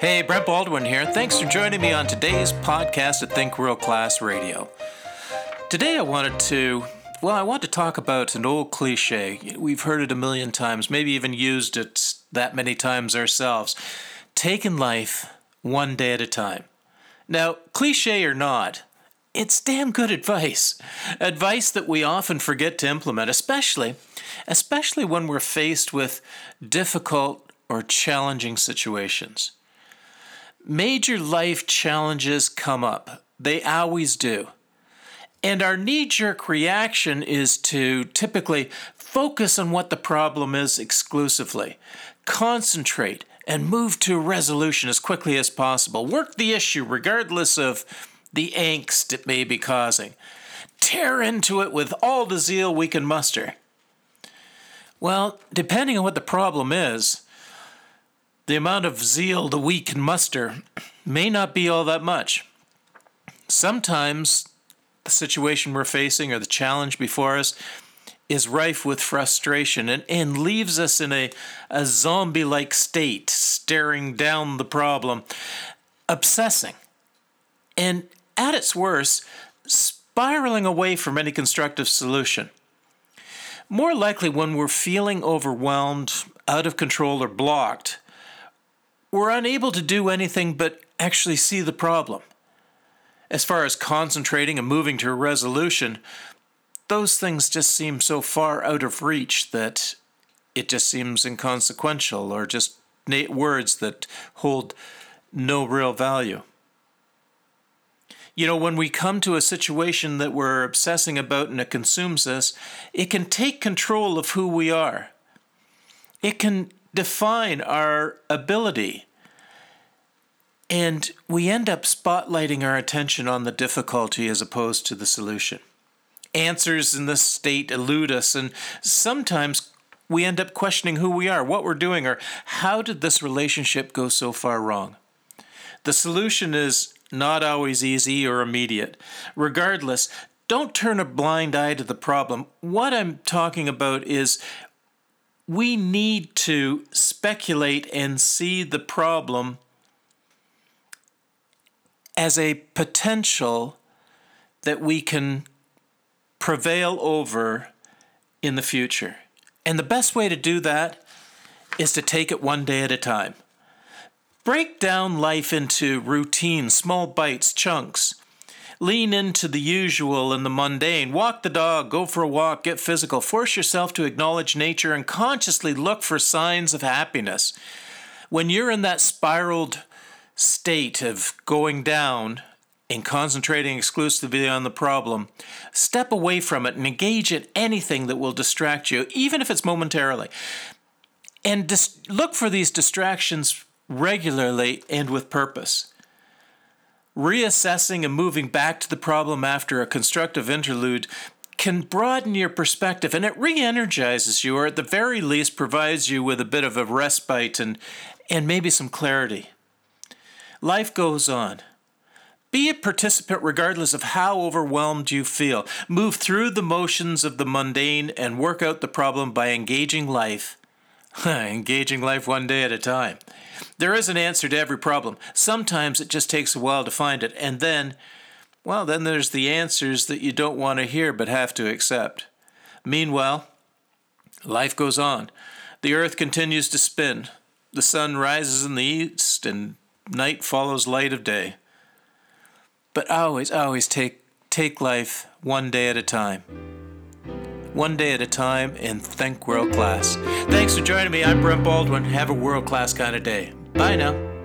Hey, Brent Baldwin here. Thanks for joining me on today's podcast at Think World Class Radio. Today I wanted to, well, I want to talk about an old cliche. We've heard it a million times, maybe even used it that many times ourselves. Taking life one day at a time. Now, cliche or not, it's damn good advice. Advice that we often forget to implement, especially especially when we're faced with difficult or challenging situations. Major life challenges come up. They always do. And our knee jerk reaction is to typically focus on what the problem is exclusively, concentrate, and move to resolution as quickly as possible. Work the issue regardless of the angst it may be causing. Tear into it with all the zeal we can muster. Well, depending on what the problem is, the amount of zeal that we can muster may not be all that much. Sometimes the situation we're facing or the challenge before us is rife with frustration and, and leaves us in a, a zombie like state, staring down the problem, obsessing, and at its worst, spiraling away from any constructive solution. More likely, when we're feeling overwhelmed, out of control, or blocked, we're unable to do anything but actually see the problem. As far as concentrating and moving to a resolution, those things just seem so far out of reach that it just seems inconsequential or just words that hold no real value. You know, when we come to a situation that we're obsessing about and it consumes us, it can take control of who we are. It can define our ability and we end up spotlighting our attention on the difficulty as opposed to the solution. Answers in this state elude us, and sometimes we end up questioning who we are, what we're doing, or how did this relationship go so far wrong? The solution is not always easy or immediate. Regardless, don't turn a blind eye to the problem. What I'm talking about is we need to speculate and see the problem as a potential that we can prevail over in the future. And the best way to do that is to take it one day at a time. Break down life into routine, small bites, chunks. Lean into the usual and the mundane. Walk the dog, go for a walk, get physical. Force yourself to acknowledge nature and consciously look for signs of happiness. When you're in that spiraled state of going down and concentrating exclusively on the problem, step away from it and engage in anything that will distract you, even if it's momentarily. And dis- look for these distractions regularly and with purpose. Reassessing and moving back to the problem after a constructive interlude can broaden your perspective and it re energizes you, or at the very least, provides you with a bit of a respite and, and maybe some clarity. Life goes on. Be a participant regardless of how overwhelmed you feel. Move through the motions of the mundane and work out the problem by engaging life. engaging life one day at a time. There is an answer to every problem. Sometimes it just takes a while to find it, and then, well, then there's the answers that you don't want to hear but have to accept. Meanwhile, life goes on. The earth continues to spin. The sun rises in the east and night follows light of day. But always, always take take life one day at a time. One day at a time and think world class. Thanks for joining me. I'm Brent Baldwin. Have a world class kind of day. Bye now.